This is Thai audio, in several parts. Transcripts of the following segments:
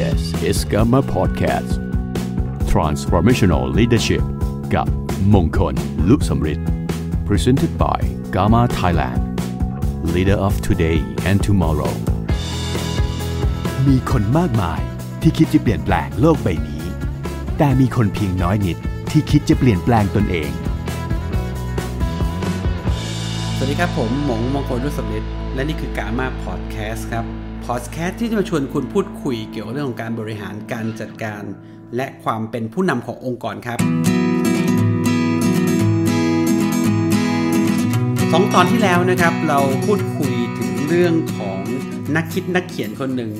This is Gamma Podcast Transformational Leadership กับมงคลลุสมฤทธิ์ Presented by Gamma Thailand Leader of Today and Tomorrow มีคนมากมายที่คิดจะเปลี่ยนแปลงโลกใบนี้ แต่มีคนเพียงน้อยนิดที่คิดจะเปลี่ยนแปลงตนเอง สวัสดีครับผมหมงมงคลรุสมิทธิ์และนี่คือกามาพอดแคสต์ครับ พอดแคสต์ที่จะมาชวนคุณพูดคุยเกี่ยวกับเรื่องของการบริหารการจัดการ และความเป็นผู้นำขององค์กรครับสองตอนที่แล้วนะครับเราพูดคุยถึงเรื่องของนักคิดนักเขียนคนหนึ่ง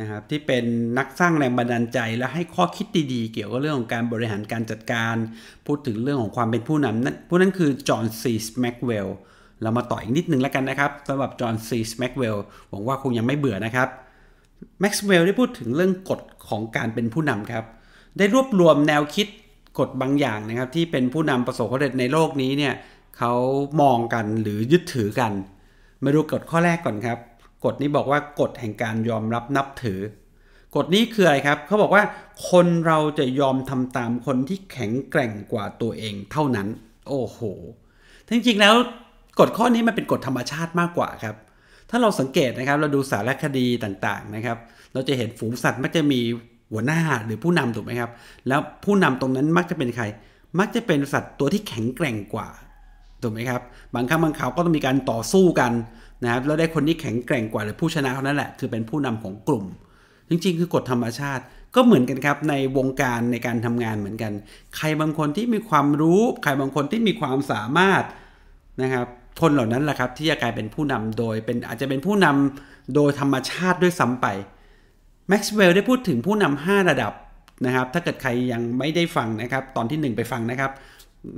นะครับที่เป็นนักสร้างแรงบันดาลใจและให้ข้อคิดดีๆ เกี่ยวกับเรื่องของการบริหารการจัดการ พูดถึงเรื่องของความเป็นผู้นำนั่นผู้นั้นคือจอห์นซีสแม็กเวลล์ เรามาต่ออีกนิดนึงแล้วกันนะครับสำหรับจอห์นซีแม็กเวลล์หวังว่าคงยังไม่เบื่อนะครับแม็กซ์เวลล์ได้พูดถึงเรื่องกฎของการเป็นผู้นำครับ ได้รวบรวมแนวคิดกฎบางอย่างนะครับ ที่เป็นผู้นำประสบความสำเร็จในโลกนี้เนี่ยเขามองกันหรือยึดถือกันมาดูกฎข้อแรกก่อนครับ กฎนี้บอกว่ากฎแห่งการยอมรับนับถือ กฎนี้คืออะไรครับเขาบอกว่าคนเราจะยอมทำตามคนที่แข็งแกร่งกว่าตัวเองเท่านั้น โอ้โหจริงๆแล้ว กฎข้อนี้มันเป็นกฎธรรมชาติมากกว่าครับ ถ้าเราสังเกตนะครับ เราดูสารคดีต่างๆนะครับ เราจะเห็นฝูงสัตว์มักจะมีหัวหน้าหรือผู้นำถูกไหมครับ แล้วผู้นำตรงนั้นมักจะเป็นใคร มักจะเป็นสัตว์ตัวที่แข็งแกร่งกว่าถูกไหมครับ บางครั้งบางคราวก็ต้องมีการต่อสู้กันนะครับแล้วได้คนที่แข็งแกร่งกว่าหรือผู้ชนะเท่านั้นแหละคือเป็นผู้นำของกลุ่ม จริงๆ คือกฎธรรมชาติก็เหมือนกันครับในวงการในการทำงานเหมือนกัน ใครบางคนที่มีความรู้ ใครบางคนที่มีความสามารถนะครับ คนเหล่านั้นแหละครับที่จะกลายเป็นผู้นำโดยเป็นอาจจะเป็นผู้นำโดยธรรมชาติด้วยซ้ำไปแม็กซ์เวลล์ได้พูดถึงผู้นำ5ระดับนะครับ ถ้าเกิดใครยังไม่ได้ฟังนะครับ ตอนที่ 1 ไปฟังนะครับ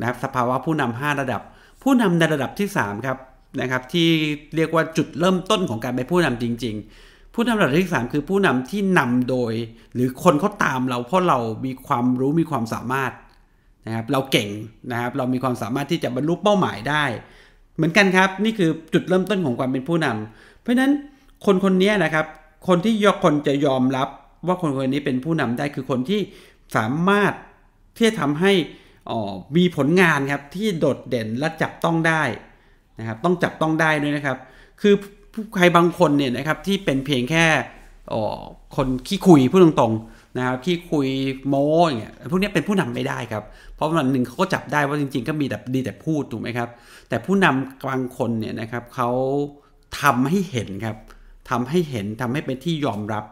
นะครับสภาวะผู้นำ5ระดับ ผู้นำในระดับที่3ครับนะครับที่เรียกว่าจุดเริ่มต้นของการเป็นผู้นำจริง ๆ ผู้นำระดับที่ 3 คือผู้นำที่นำโดย หรือคนเขาตามเราเพราะเรามีความรู้มีความสามารถนะครับเราเก่งนะครับเรามีความสามารถที่จะบรรลุเป้าหมายได้ เหมือนกันครับ นี่คือจุดเริ่มต้นของความเป็นผู้นำเพราะฉะนั้นคนคนนี้นะครับ คนที่ยกคนจะยอมรับว่าคนคนนี้เป็นผู้นำได้คือคนที่สามารถที่จะทำให้มีผลงานครับที่โดดเด่นและจับต้องได้นะครับ ต้องจับต้องได้ด้วยนะครับ คือผู้ใครบางคนเนี่ยนะครับที่เป็นเพียงแค่คนขี้คุยพูดตรงๆ นะครับขี้คุยโม้อย่างเงี้ยพวกนี้เป็นผู้นำไม่ได้ครับ เพราะวันหนึ่งเขาก็จับได้ว่าจริง ๆ ก็มีแต่ดีแต่พูดถูกไหมครับ แต่ผู้นำบางคนเนี่ยนะครับเขาทำให้เห็นครับทำให้เห็นทำให้เป็นที่ยอมรับ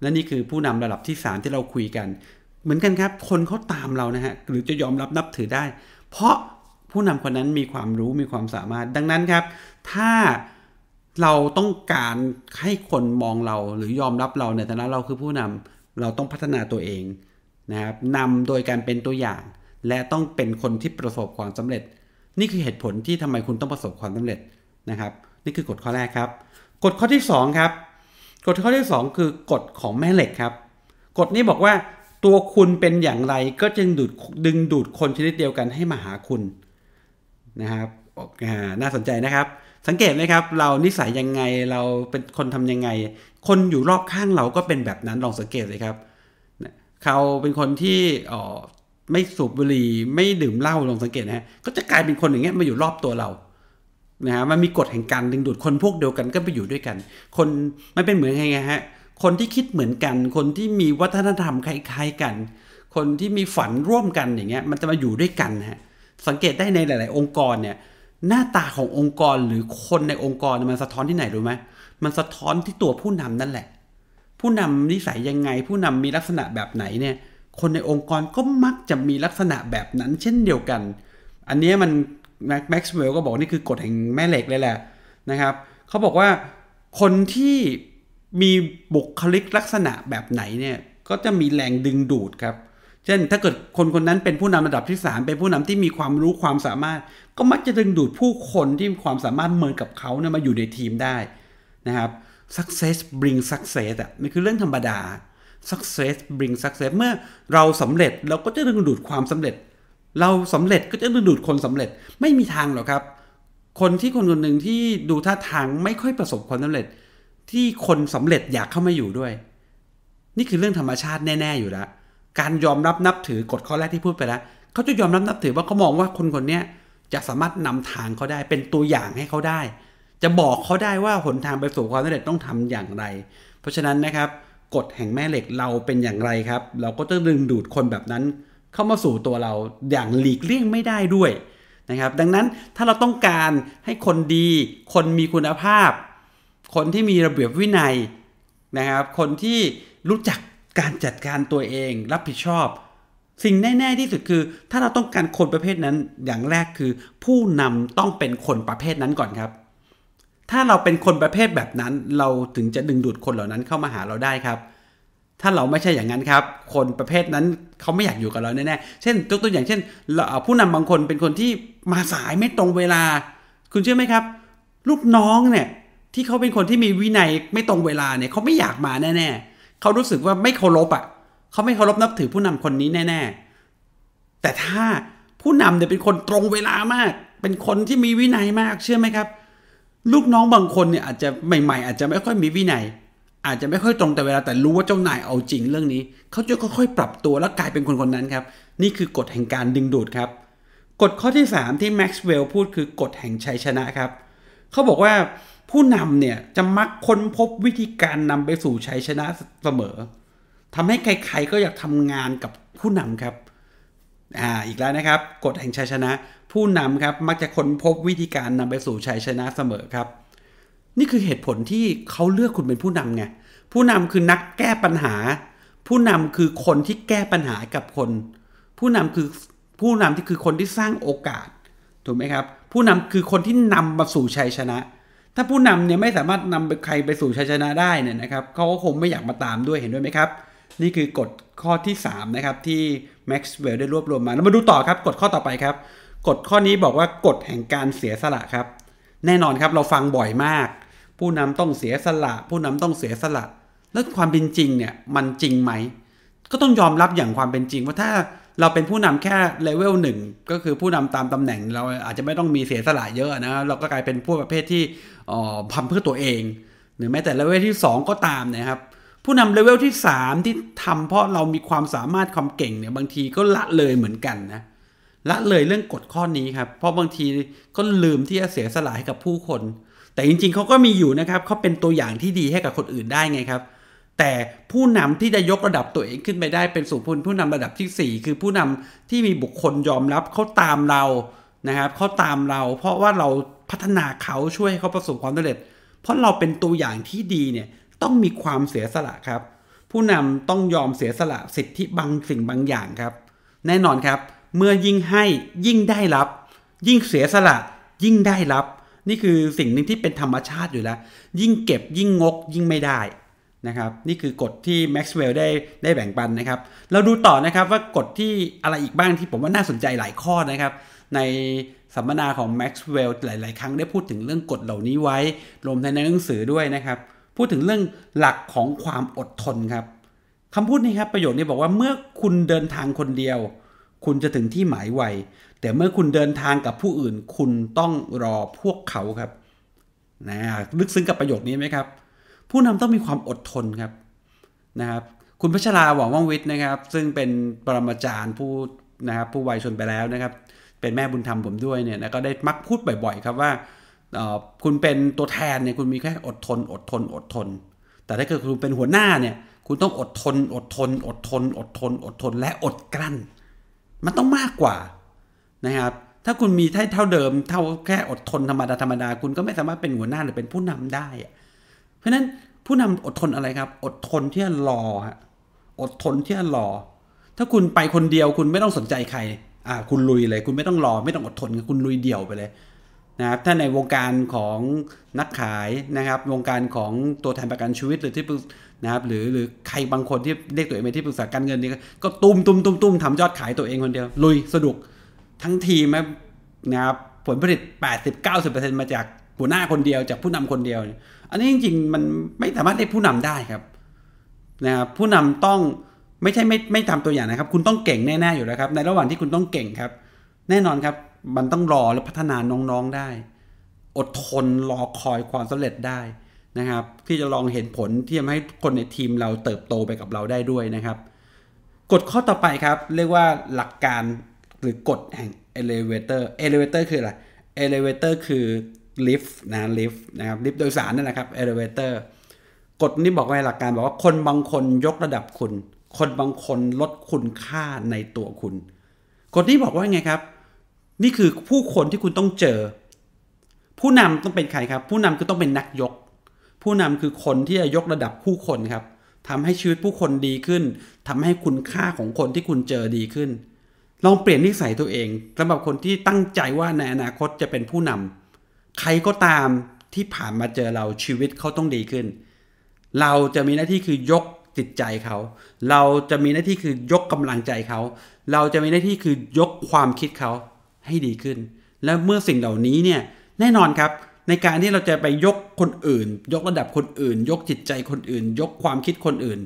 และนี่คือผู้นำระดับที่3ที่เราคุยกัน เหมือนกันครับ คนเขาตามเรานะฮะหรือจะยอมรับนับถือได้ เพราะผู้นำคนนั้นมีความรู้มีความสามารถ ดังนั้นครับ ถ้าเราต้องการให้คนมองเราหรือยอมรับเราในฐานะเราคือผู้นำ เราต้องพัฒนาตัวเองนะครับนำโดยการเป็นตัวอย่าง และต้องเป็นคนที่ประสบความสำเร็จ นี่คือเหตุผลที่ทำไมคุณต้องประสบความสำเร็จนะครับ นี่คือกฎข้อแรกครับ กฎข้อที่2ครับกฎข้อที่ 2 คือกฎของแม่เหล็กครับ กฎนี้บอกว่าตัวคุณเป็นอย่างไรก็จึงดูดดึงดูดคนชนิดเดียวกันให้มาหาคุณนะครับน่าสนใจนะครับ สังเกตไหมครับ เรานิสัยยังไงเราเป็นคนทำยังไง คนอยู่รอบข้างเราก็เป็นแบบนั้นลองสังเกตเลยครับเขาเป็นคนที่อ๋อไม่สูบบุหรี่ไม่ดื่มเหล้าลองสังเกตนะฮะก็จะกลายเป็นคนอย่างเงี้ยมาอยู่รอบตัวเรานะฮะมันมีกฎแห่งการดึงดูดคนพวกเดียวกันก็ไปอยู่ด้วยกัน คนมันเป็นเหมือนไงฮะคนที่คิดเหมือนกัน คนที่มีวัฒนธรรมคล้ายๆกัน คนที่มีฝันร่วมกันอย่างเงี้ยมันจะมาอยู่ด้วยกันฮะสังเกตได้ในหลาย ๆ องค์กรเนี่ยหน้าตาขององค์กรหรือคนในองค์กรมันสะท้อนที่ไหนรู้ไหม มันสะท้อนที่ตัวผู้นำนั่นแหละ ผู้นำนิสัยยังไง ผู้นำมีลักษณะแบบไหนเนี่ย คนในองค์กรก็มักจะมีลักษณะแบบนั้น เช่นเดียวกัน อันนี้มันแม็กซ์เวลก็บอกนี่คือกฎแห่งแม่เหล็กเลยแหละนะครับเขาบอกว่าคนที่มีบุคลิกลักษณะแบบไหนเนี่ยก็จะมีแรงดึงดูดครับ เช่นถ้าเกิดคนคนนั้นเป็นผู้นำระดับที่ 3 เป็นผู้นำที่มีความรู้ความสามารถ ก็มักจะดึงดูดผู้คนที่มีความสามารถเหมือนกับเขาเนี่ยมาอยู่ในทีมได้ นะครับ success bring success อะมันคือเรื่องธรรมดา success bring success เมื่อเราสำเร็จเราก็จะดึงดูดความสำเร็จ เราสำเร็จก็จะดึงดูดคนสำเร็จไม่มีทางหรอกครับ คนที่คนคนหนึ่งที่ดูท่าทางไม่ค่อยประสบความสำเร็จ ที่คนสำเร็จอยากเข้ามาอยู่ด้วย นี่คือเรื่องธรรมชาติแน่ ๆ อยู่แล้วการยอมรับนับถือกฎข้อแรกที่พูดไปแล้วเขาจะยอมรับนับถือว่าเขามองว่าคนคนนี้จะสามารถนำทางเขาได้เป็นตัวอย่างให้เขาได้ จะบอกเขาได้ว่าหนทางไปสู่ความสำเร็จต้องทำอย่างไร เพราะฉะนั้นนะครับกฎแห่งแม่เหล็กเราเป็นอย่างไรครับ เราก็ต้องดึงดูดคนแบบนั้น เข้ามาสู่ตัวเราอย่างหลีกเลี่ยงไม่ได้ด้วยนะครับ ดังนั้นถ้าเราต้องการให้คนดี คนมีคุณภาพ คนที่มีระเบียบวินัยนะครับ คนที่รู้จักการจัดการตัวเอง รับผิดชอบ สิ่งแน่ ๆ ที่สุดคือ ถ้าเราต้องการคนประเภทนั้นอย่างแรกคือ ผู้นำต้องเป็นคนประเภทนั้นก่อนครับ ถ้าเราเป็นคนประเภทแบบนั้น เราถึงจะดึงดูดคนเหล่านั้นเข้ามาหาเราได้ครับ ถ้าเราไม่ใช่อย่างนั้นครับ คนประเภทนั้นเขาไม่อยากอยู่กับเราแน่ๆเช่นตัวอย่างเช่นผู้นำบางคนเป็นคนที่มาสายไม่ตรงเวลา คุณเชื่อไหมครับ ลูกน้องเนี่ยที่เขาเป็นคนที่มีวินัยไม่ตรงเวลาเนี่ยเขาไม่อยากมาแน่ๆเขารู้สึกว่าไม่เคารพอะเขาไม่เคารพนับถือผู้นำคนนี้แน่ ๆ แต่ถ้าผู้นำเนี่ยเป็นคนตรงเวลามาก เป็นคนที่มีวินัยมากเชื่อไหมครับ ลูกน้องบางคนเนี่ยอาจจะใหม่ ๆ อาจจะไม่ค่อยมีวินัย อาจจะไม่ค่อยตรงแต่เวลาแต่รู้ว่าเจ้านายเอาจริงเรื่องนี้ เขาจะค่อยๆปรับตัวแล้วกลายเป็นคนคนนั้นครับ นี่คือกฎแห่งการดึงดูดครับ กฎข้อที่ 3 ที่แม็กซ์เวลล์พูดคือกฎแห่งชัยชนะครับ เขาบอกว่าผู้นำเนี่ยจะมักค้นพบวิธีการนำไปสู่ชัยชนะเสมอทำให้ใครๆก็อยากทำงานกับผู้นำครับ อ่าอีกแล้วนะครับกฎแห่งชัยชนะ ผู้นำครับมักจะค้นพบวิธีการนำไปสู่ชัยชนะเสมอครับ นี่คือเหตุผลที่เขาเลือกคุณเป็นผู้นำไงผู้นำคือนักแก้ปัญหา ผู้นำคือคนที่แก้ปัญหากับคน ผู้นำคือผู้นำที่คือคนที่สร้างโอกาสถูกไหมครับ ผู้นำคือคนที่นำมาสู่ชัยชนะ ถ้าผู้นำเนี่ยไม่สามารถนำใครไปสู่ชัยชนะได้เนี่ยนะครับเขาก็คงไม่อยากมาตามด้วยเห็นด้วยไหมครับ นี่คือกฎข้อที่ 3 นะครับ ที่แม็กซ์เวลได้รวบรวมมา แล้วมาดูต่อครับกฎข้อต่อไปครับกฎข้อนี้บอกว่ากฎแห่งการเสียสละครับ แน่นอนครับเราฟังบ่อยมาก ผู้นำต้องเสียสละ ผู้นำต้องเสียสละ แล้วความเป็นจริงเนี่ยมันจริงไหม ก็ต้องยอมรับอย่างความเป็นจริงว่าถ้าเราเป็นผู้นำแค่เลเวลหนึ่งก็คือผู้นำตามตำแหน่ง เราอาจจะไม่ต้องมีเสียสละเยอะนะเราก็กลายเป็นผู้ประเภทที่ทำเพื่อตัวเอง หรือแม้แต่เลเวลที่ 2 ก็ตามนะครับ ผู้นำเลเวลที่ 3 ที่ทำเพราะเรามีความสามารถความเก่งเนี่ยบางทีก็ละเลยเหมือนกันนะละเลยเรื่องกฎข้อนี้ครับ เพราะบางทีก็ลืมที่จะเสียสละให้กับผู้คน แต่จริงๆเขาก็มีอยู่นะครับเขาเป็นตัวอย่างที่ดีให้กับคนอื่นได้ไงครับ แต่ผู้นำที่จะยกระดับตัวเองขึ้นไปได้เป็นสู่ผู้ผู้นำระดับที่ 4 คือผู้นำที่มีบุคคลยอมรับเขาตามเรานะครับเขาตามเรา เพราะว่าเราพัฒนาเขาช่วยให้เขาประสบความสำเร็จ เพราะเราเป็นตัวอย่างที่ดีเนี่ย ต้องมีความเสียสละครับ ผู้นำต้องยอมเสียสละสิทธิบางสิ่งบางอย่างครับ แน่นอนครับ เมื่อยิ่งให้ยิ่งได้รับ ยิ่งเสียสละยิ่งได้รับ นี่คือสิ่งหนึ่งที่เป็นธรรมชาติอยู่แล้ว ยิ่งเก็บยิ่งงกยิ่งไม่ได้นะครับนี่คือกฎที่แม็กซ์เวลล์ได้ได้แบ่งปันนะครับ เราดูต่อนะครับว่ากฎที่อะไรอีกบ้างที่ผมว่าน่าสนใจหลายข้อนะครับ ในสัมมนาของแม็กซ์เวลล์หลาย ๆ ครั้งได้พูดถึงเรื่องกฎเหล่านี้ไว้ รวมในหนังสือด้วยนะครับ พูดถึงเรื่องหลักของความอดทนครับคำพูดนี้ครับประโยคนี้บอกว่าเมื่อคุณเดินทางคนเดียว คุณจะถึงที่หมายไว แต่เมื่อคุณเดินทางกับผู้อื่น คุณต้องรอพวกเขาครับนะลึกซึ้งกับประโยคนี้ไหมครับ ผู้นำต้องมีความอดทนครับนะครับ คุณพัชราหวังว่องวิทย์นะครับ ซึ่งเป็นปรมาจารย์ผู้นะครับผู้วัยชนไปแล้วนะครับ เป็นแม่บุญธรรมผมด้วยเนี่ยนะก็ได้มักพูดบ่อย ๆ ครับว่า คุณเป็นตัวแทนเนี่ยคุณมีแค่อดทน อดทน อดทน แต่ถ้าเกิดคุณเป็นหัวหน้าเนี่ย คุณต้องอดทน อดทน อดทน อดทน อดทน และอดกลั้น มันต้องมากกว่านะครับ ถ้าคุณมีเท่าเดิม เท่าแค่อดทนธรรมดาธรรมดาคุณก็ไม่สามารถเป็นหัวหน้าหรือเป็นผู้นำได้ เพราะฉะนั้นผู้นำอดทนอะไรครับ อดทนที่จะรอฮะอดทนที่จะรอ ถ้าคุณไปคนเดียวคุณไม่ต้องสนใจใครอ่าคุณลุยเลย คุณไม่ต้องรอไม่ต้องอดทนคุณลุยเดี่ยวไปเลย นะครับถ้าในวงการของนักขายนะครับวงการของตัวแทนประกันชีวิตหรือที่นะครับหรือหรือใครบางคนที่เรียกตัวเองเป็นที่ปรึกษาการเงินนี่ก็ตุ้มตุ้มตุ้มตุ้มทำยอดขายตัวเองคนเดียว ลุยสนุกทั้งทีมนะครับผลผลิต 80-90%มาจากหัวหน้าคนเดียวจากผู้นำคนเดียว อันนี้จริงๆ มันไม่สามารถเรียกผู้นำได้ครับนะครับผู้นำต้องไม่ใช่ไม่ไม่ทำตัวอย่างนะครับ คุณต้องเก่งแน่ๆอยู่แล้วครับ ในระหว่างที่คุณต้องเก่งครับ แน่นอนครับ มันต้องรอและพัฒนาน้องๆได้ อดทนรอคอยความสำเร็จได้นะครับ ที่จะลองเห็นผลที่ทำให้คนในทีมเราเติบโตไปกับเราได้ด้วยนะครับกฎข้อต่อไปครับ เรียกว่าหลักการหรือกฎแห่ง elevator elevator คืออะไร elevator คือ lift นะ lift นะครับ lift โดยสารนั่นแหละครับ elevator กฎนี้บอกไว้หลักการบอกว่าคนบางคนยกระดับคุณ คนบางคนลดคุณค่าในตัวคุณ กฎนี้บอกว่าไงครับ นี่คือผู้คนที่คุณต้องเจอ ผู้นำต้องเป็นใครครับ ผู้นำคือต้องเป็นนักยก ผู้นำคือคนที่จะยกระดับผู้คนครับทำให้ชีวิตผู้คนดีขึ้นทำให้คุณค่าของคนที่คุณเจอดีขึ้น ลองเปลี่ยนนิสัยตัวเองสำหรับคนที่ตั้งใจว่าในอนาคตจะเป็นผู้นำใครก็ตามที่ผ่านมาเจอเราชีวิตเขาต้องดีขึ้น เราจะมีหน้าที่คือยกจิตใจเขา เราจะมีหน้าที่คือยกกำลังใจเขา เราจะมีหน้าที่คือยกความคิดเขา ให้ดีขึ้น และเมื่อสิ่งเหล่านี้เนี่ยแน่นอนครับ ในการที่เราจะไปยกคนอื่น ยกระดับคนอื่น ยกจิตใจคนอื่น ยกความคิดคนอื่น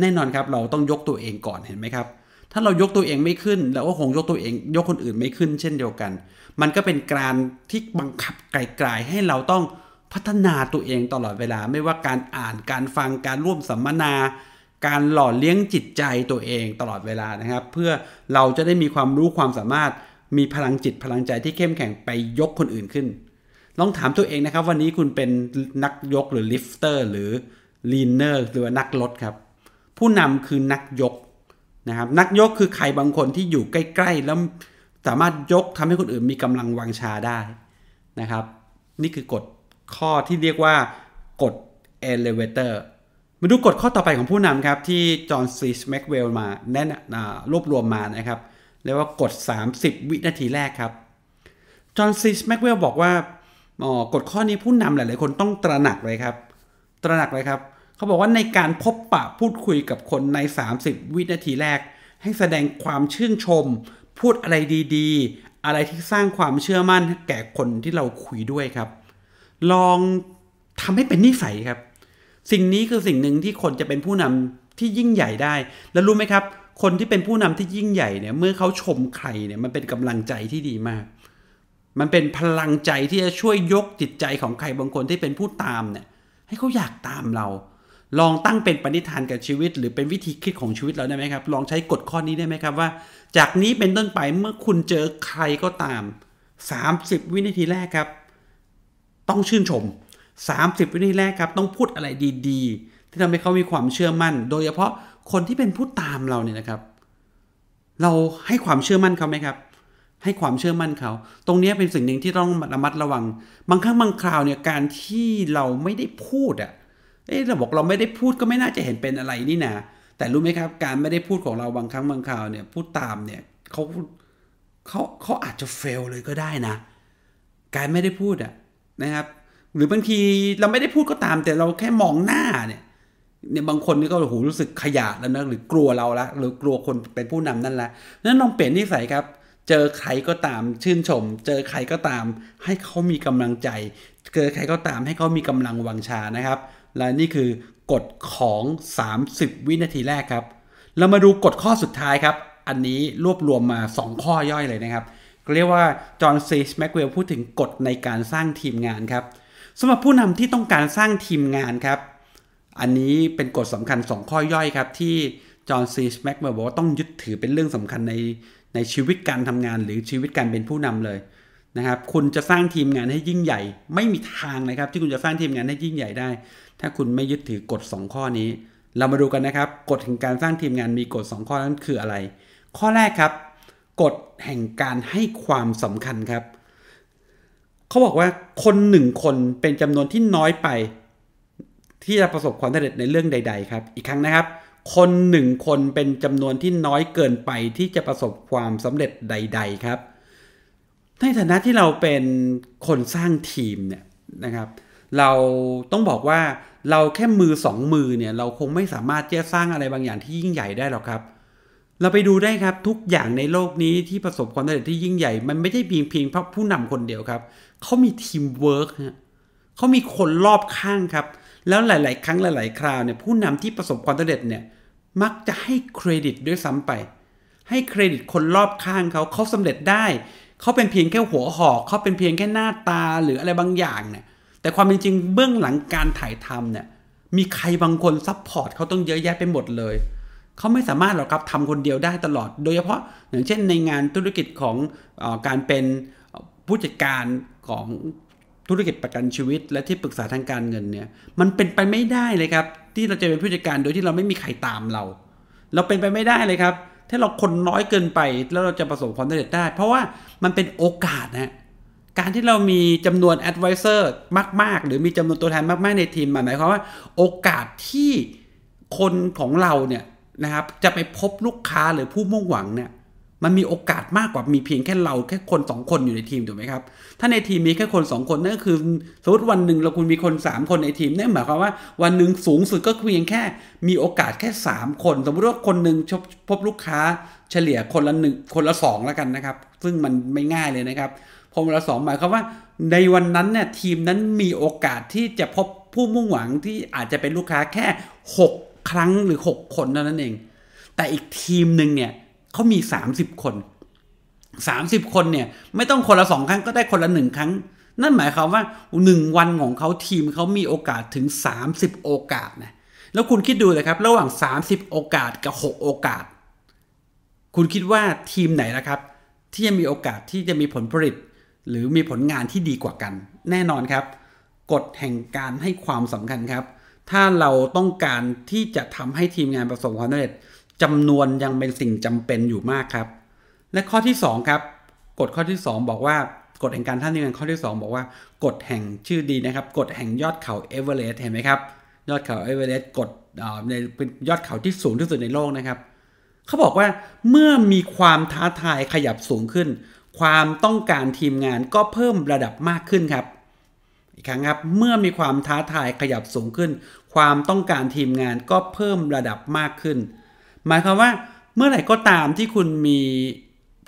แน่นอนครับ เราต้องยกตัวเองก่อนเห็นไหมครับถ้าเรายกตัวเองไม่ขึ้นเราก็คงยกตัวเอง ยกคนอื่นไม่ขึ้น เช่นเดียวกัน มันก็เป็นการที่บังคับไกลๆให้เราต้องพัฒนาตัวเองตลอดเวลา ไม่ว่าการอ่านการฟังการร่วมสัมมนา การหล่อเลี้ยงจิตใจตัวเองตลอดเวลานะครับ เพื่อเราจะได้มีความรู้ความสามารถ มีพลังจิตพลังใจที่เข้มแข็งไปยกคนอื่นขึ้น ลองถามตัวเองนะครับ วันนี้คุณเป็นนักยกหรือ lifter หรือ leaner หรือว่านักลดครับ ผู้นำคือนักยกนะครับนักยกคือใครบางคนที่อยู่ใกล้ ๆ แล้วสามารถยกทำให้คนอื่นมีกำลังวังชาได้นะครับ นี่คือกฎข้อที่เรียกว่ากฎ elevator มาดูกฎข้อต่อไปของผู้นำครับ ที่จอห์นซีแม็กซ์เวลล์มาแน่นรวบรวมมานะครับ เรียกว่ากฎ30 วินาทีแรกครับ จอห์นซีแม็กซ์เวลล์บอกว่าอ๋อกฎข้อนี้ผู้นำหลาย ๆ คนต้องตระหนักเลยครับ ตระหนักเลยครับ เขาบอกว่าในการพบปะพูดคุยกับคนใน 30 วินาทีแรก ให้แสดงความชื่นชม พูดอะไรดี ๆ อะไรที่สร้างความเชื่อมั่นแก่คนที่เราคุยด้วยครับ ลองทำให้เป็นนิสัยครับ สิ่งนี้คือสิ่งหนึ่งที่คนจะเป็นผู้นำที่ยิ่งใหญ่ได้ แล้วรู้ไหมครับ คนที่เป็นผู้นำที่ยิ่งใหญ่เนี่ย เมื่อเขาชมใครเนี่ยมันเป็นกำลังใจที่ดีมาก มันเป็นพลังใจที่จะช่วยยกจิตใจของใครบางคนที่เป็นผู้ตามเนี่ย ให้เขาอยากตามเรา ลองตั้งเป็นปณิธานกับชีวิต หรือเป็นวิธีคิดของชีวิตเราได้ไหมครับ ลองใช้กฎข้อนี้ได้ไหมครับว่า จากนี้เป็นต้นไปเมื่อคุณเจอใครก็ตาม 30 วินาทีแรกครับ ต้องชื่นชม 30 วินาทีแรกครับ ต้องพูดอะไรดี ๆ ที่ทำให้เขามีความเชื่อมั่น โดยเฉพาะ คนที่เป็นผู้ตามเราเนี่ยนะครับ เราให้ความเชื่อมั่นเขาไหมครับ ให้ความเชื่อมั่นเขา ตรงนี้เป็นสิ่งหนึ่งที่ต้องระมัดระวัง บางครั้งบางคราวเนี่ยการที่เราไม่ได้พูดอะ่ะเอ๊ะเราบอกเราไม่ได้พูดก็ไม่น่าจะเห็นเป็นอะไรนี่นะแต่รู้ไหมครับ การไม่ได้พูดของเราบางครั้งบางคราวเนี่ยพูดตามเนี่ยเขาเขาเขาอาจจะเฟลเลยก็ได้นะ การไม่ได้พูดอะนะครับ หรือบางทีเราไม่ได้พูดก็ตาม แต่เราแค่มองหน้าเนี่ย เนี่ยบางคนนี่ก็โอ้โหรู้สึกขยาดแล้วนะหรือกลัวเราละหรือกลัวคนเป็นผู้นำนั่นละนั้นลองเปลี่ยนนิสัยครับ เจอใครก็ตามชื่นชม เจอใครก็ตาม ให้เขามีกำลังใจ เจอใครก็ตามให้เขามีกำลังวังชานะครับ และนี่คือกฎของ 30 วินาทีแรกครับ เรามาดูกฎข้อสุดท้ายครับ อันนี้รวบรวมมา 2 ข้อย่อยเลยนะครับ เรียกว่าจอห์นซีสแม็กเวลพูดถึงกฎในการสร้างทีมงานครับสำหรับผู้นำที่ต้องการสร้างทีมงานครับ อันนี้เป็นกฎสำคัญ 2 ข้อย่อยครับ ที่จอห์นซีสแม็กเวลบอกว่าต้องยึดถือเป็นเรื่องสำคัญในในชีวิตการทำงานหรือชีวิตการเป็นผู้นำเลยนะครับคุณจะสร้างทีมงานให้ยิ่งใหญ่ ไม่มีทางนะครับ ที่คุณจะสร้างทีมงานให้ยิ่งใหญ่ได้ ถ้าคุณไม่ยึดถือกฎ 2 ข้อนี้ เรามาดูกันนะครับกฎแห่งการสร้างทีมงานมีกฎ 2 ข้อนั้นคืออะไร ข้อแรกครับกฎแห่งการให้ความสำคัญครับ เขาบอกว่าคนหนึ่งคนเป็นจำนวนที่น้อยไป ที่จะประสบความสำเร็จในเรื่องใด ๆ ครับ อีกครั้งนะครับ คนหนึ่งคนเป็นจำนวนที่น้อยเกินไปที่จะประสบความสำเร็จใด ๆ ครับ ในฐานะที่เราเป็นคนสร้างทีมเนี่ยนะครับ เราต้องบอกว่าเราแค่มือสองมือเนี่ยเราคงไม่สามารถจะสร้างอะไรบางอย่างที่ยิ่งใหญ่ได้หรอกครับ เราไปดูได้ครับทุกอย่างในโลกนี้ที่ประสบความสำเร็จที่ยิ่งใหญ่ มันไม่ใช่เพียงเพียงเพราะผู้นำคนเดียวครับเขามีทีมเวิร์กเขามีคนรอบข้างครับ แล้วหลาย ๆ ครั้งหลาย ๆ คราวเนี่ยผู้นำที่ประสบความสำเร็จเนี่ยมักจะให้เครดิตด้วยซ้ำไป ให้เครดิตคนรอบข้างเขาเขาสำเร็จได้ เขาเป็นเพียงแค่หัวหอกเขาเป็นเพียงแค่หน้าตาหรืออะไรบางอย่างเนี่ยแต่ความเป็นจริงเบื้องหลังการถ่ายทำเนี่ยมีใครบางคน support เขาต้องเยอะแยะไปหมดเลยเขาไม่สามารถหรอกครับทำคนเดียวได้ตลอด โดยเฉพาะอย่างเช่นในงานธุรกิจของอการเป็นผู้จัดการของ ธุรกิจประกันชีวิต และที่ปรึกษาทางการเงินเนี่ย มันเป็นไปไม่ได้เลยครับ ที่เราจะเป็นผู้จัดการโดยที่เราไม่มีใครตามเรา เราเป็นไปไม่ได้เลยครับ ถ้าเราคนน้อยเกินไปแล้วเราจะประสบความสำเร็จได้ เพราะว่ามันเป็นโอกาสนะการที่เรามีจำนวน advisor มาก ๆ หรือมีจำนวนตัวแทนมาก ๆ ในทีมหมายความว่า โอกาสที่คนของเราเนี่ยนะครับจะไปพบลูกค้าหรือผู้มุ่งหวังเนี่ย มันมีโอกาสมากกว่ามีเพียงแค่เราแค่คน2คนอยู่ในทีมถูกไหมครับ ถ้าในทีมมีแค่คน 2 คนนั่นก็คือสมมติวันหนึ่งเราคุณมีคน 3 คนในทีมนั่นหมายความว่าวันหนึ่งสูงสุดก็เพียงแค่มีโอกาสแค่ 3 คน สมมติว่าคนหนึ่งพบลูกค้าเฉลี่ยคนละหนึ่งคนละ2แล้วกันนะครับ ซึ่งมันไม่ง่ายเลยนะครับพมละสองหมายความว่าในวันนั้นเนี่ยทีมนั้นมีโอกาสที่จะพบผู้มุ่งหวังที่อาจจะเป็นลูกค้าแค่ 6 ครั้งหรือ 6 คนเท่านั้นเอง แต่อีกทีมหนึ่งเนี่ย เขามี 30 คน 30 คนเนี่ย ไม่ต้องคนละสองครั้งก็ได้คนละหนึ่งครั้ง นั่นหมายความว่า1วันของเขาทีมเขามีโอกาสถึง 30 โอกาสนะแล้วคุณคิดดูเลยครับ ระหว่าง 30 โอกาสกับ 6 โอกาส คุณคิดว่าทีมไหนละครับ ที่จะมีโอกาสที่จะมีผลผลิต หรือมีผลงานที่ดีกว่ากัน แน่นอนครับกฎแห่งการให้ความสำคัญครับ ถ้าเราต้องการที่จะทำให้ทีมงานประสบความสำเร็จ จำนวนยังเป็นสิ่งจำเป็นอยู่มากครับ และข้อที่ 2 ครับ กฎข้อที่ 2 บอกว่ากฎแห่งการท่านทีมงานข้อที่ 2 บอกว่ากฎแห่งชื่อดีนะครับกฎแห่งยอดเขาเอเวอเรสต์เห็นไหมครับ ยอดเขาเอเวอเรสต์กฎในเป็นยอดเขาที่สูงที่สุดในโลกนะครับเขาบอกว่าเมื่อมีความท้าทายขยับสูงขึ้น ความต้องการทีมงานก็เพิ่มระดับมากขึ้นครับ อีกครั้งครับเมื่อมีความท้าทายขยับสูงขึ้น ความต้องการทีมงานก็เพิ่มระดับมากขึ้น หมายความว่าเมื่อไหร่ก็ตามที่คุณมี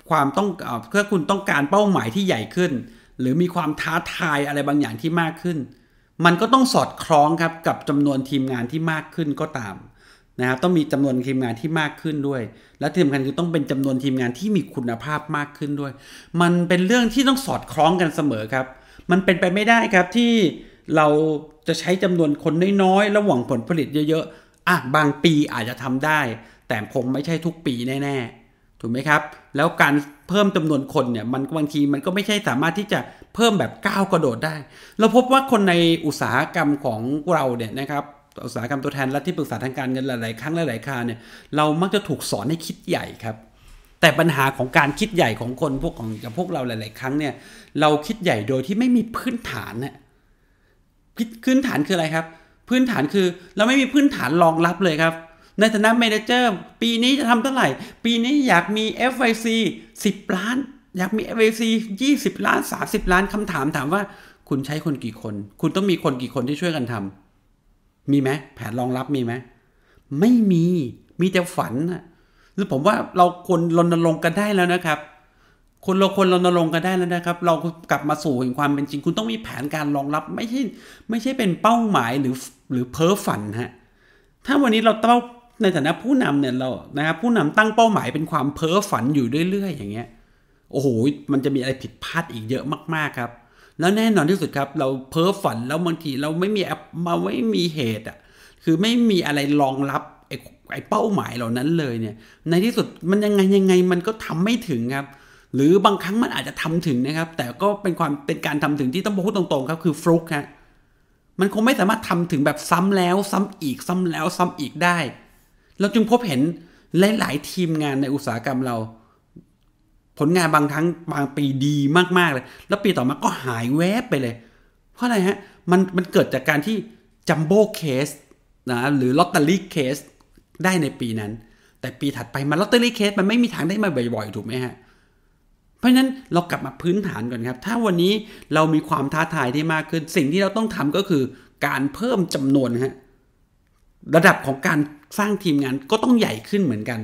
ความต้องเพื่อคุณต้องการเป้าหมายที่ใหญ่ขึ้น หรือมีความท้าทายอะไรบางอย่างที่มากขึ้น มันก็ต้องสอดคล้องครับกับจำนวนทีมงานที่มากขึ้นก็ตามนะครับต้องมีจำนวนทีมงานที่มากขึ้นด้วย และที่สำคัญคือต้องเป็นจำนวนทีมงานที่มีคุณภาพมากขึ้นด้วย มันเป็นเรื่องที่ต้องสอดคล้องกันเสมอครับ มันเป็นไปไม่ได้ครับที่เราจะใช้จำนวนคนน้อยๆแล้วหวังผลผลิตเยอะๆอะบางปีอาจจะทำได้ แต่คงไม่ใช่ทุกปีแน่ ๆ ถูกไหมครับ แล้วการเพิ่มจำนวนคนเนี่ยมันบางทีมันก็ไม่ใช่สามารถที่จะเพิ่มแบบก้าวกระโดดได้ เราพบว่าคนในอุตสาหกรรมของเราเนี่ยนะครับอุตสาหกรรมตัวแทนและที่ปรึกษาทางการเงินหลาย ๆ ครั้งหลายๆคราเนี่ยเรามักจะถูกสอนให้คิดใหญ่ครับ แต่ปัญหาของการคิดใหญ่ของคนพวกของอย่างพวกเราหลาย ๆ ครั้งเนี่ยเราคิดใหญ่โดยที่ไม่มีพื้นฐานเนี่ยพื้นฐานคืออะไรครับ พื้นฐานคือเราไม่มีพื้นฐานรองรับเลยครับ ในฐานะเมนเจอร์ปีนี้จะทำเท่าไหร่ ปีนี้อยากมี FYC 10 ล้าน อยากมี FYC 20 ล้าน 30 ล้านคำถามถามว่า คุณใช้คนกี่คน คุณต้องมีคนกี่คนที่ช่วยกันทำมีไหมแผนรองรับมีไหมไม่มีมีแต่ฝันหรือผมว่าเราควรรณรงค์กันได้แล้วนะครับคนเราควรณรงค์กันได้แล้วนะครับ เรากลับมาสู่แห่งความเป็นจริง คุณต้องมีแผนการรองรับไม่ใช่ไม่ใช่เป็นเป้าหมายหรือหรือเพ้อฝันฮะถ้าวันนี้เราเต้า ในฐานะผู้นำเนี่ยเรานะครับผู้นำตั้งเป้าหมายเป็นความเพ้อฝันอยู่เรื่อยๆ อย่างเงี้ยโอ้โหมันจะมีอะไรผิดพลาดอีกเยอะมากๆครับ แล้วแน่นอนที่สุดครับ เราเพ้อฝันแล้วบางทีเราไม่มีมาไม่มีเหตุอะคือไม่มีอะไรรองรับไอ้ไอ้เป้าหมายเหล่านั้นเลยเนี่ย ในที่สุดมันยังไงยังไงมันก็ทำไม่ถึงครับ หรือบางครั้งมันอาจจะทำถึงนะครับ แต่ก็เป็นความเป็นการทำถึงที่ต้องพูดตรงๆครับคือฟลุกฮะมันคงไม่สามารถทำถึงแบบซ้ำแล้วซ้ำอีกซ้ำแล้วซ้ำอีกได้ เราจึงพบเห็นหลาย ๆ ทีมงานในอุตสาหกรรมเรา ผลงานบางครั้งบางปีดีมากๆเลย แล้วปีต่อมาก็หายแวบไปเลย เพราะอะไรฮะ มันมันเกิดจากการที่จัมโบ้เคสนะหรือลอตเตอรี่เคสได้ในปีนั้น แต่ปีถัดไปมาลอตเตอรี่เคสมันไม่มีทางได้มาบ่อย ๆ ถูกไหมฮะเพราะฉะนั้นเรากลับมาพื้นฐานก่อนครับ ถ้าวันนี้เรามีความท้าทายที่มากขึ้น สิ่งที่เราต้องทำก็คือการเพิ่มจำนวนฮะระดับของการ สร้างทีมงานก็ต้องใหญ่ขึ้นเหมือนกัน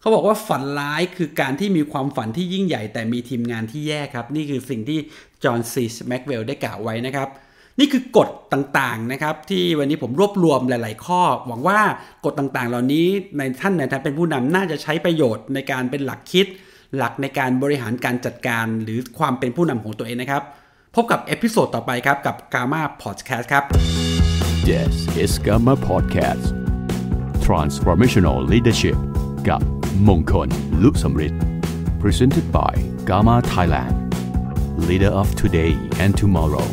เขาบอกว่าฝันร้ายคือการที่มีความฝันที่ยิ่งใหญ่แต่มีทีมงานที่แย่ครับ นี่คือสิ่งที่จอห์นซีสแม็กเวลได้กล่าวไว้นะครับนี่คือกฎต่างๆนะครับ ที่วันนี้ผมรวบรวมหลาย ๆ ข้อ หวังว่ากฎต่างๆ เหล่านี้ในท่านในฐานะเป็นผู้นำน่าจะใช้ประโยชน์ในการเป็นหลักคิด หลักในการบริหารการจัดการ หรือความเป็นผู้นำของตัวเองนะครับ พบกับเอพิโซดต่อไปครับ กับ Gamma Podcast ครับ This is Gamma Podcast Transformational Leadership กับมงคลลุสมฤทธิ์ Presented by Gamma Thailand Leader of today and tomorrow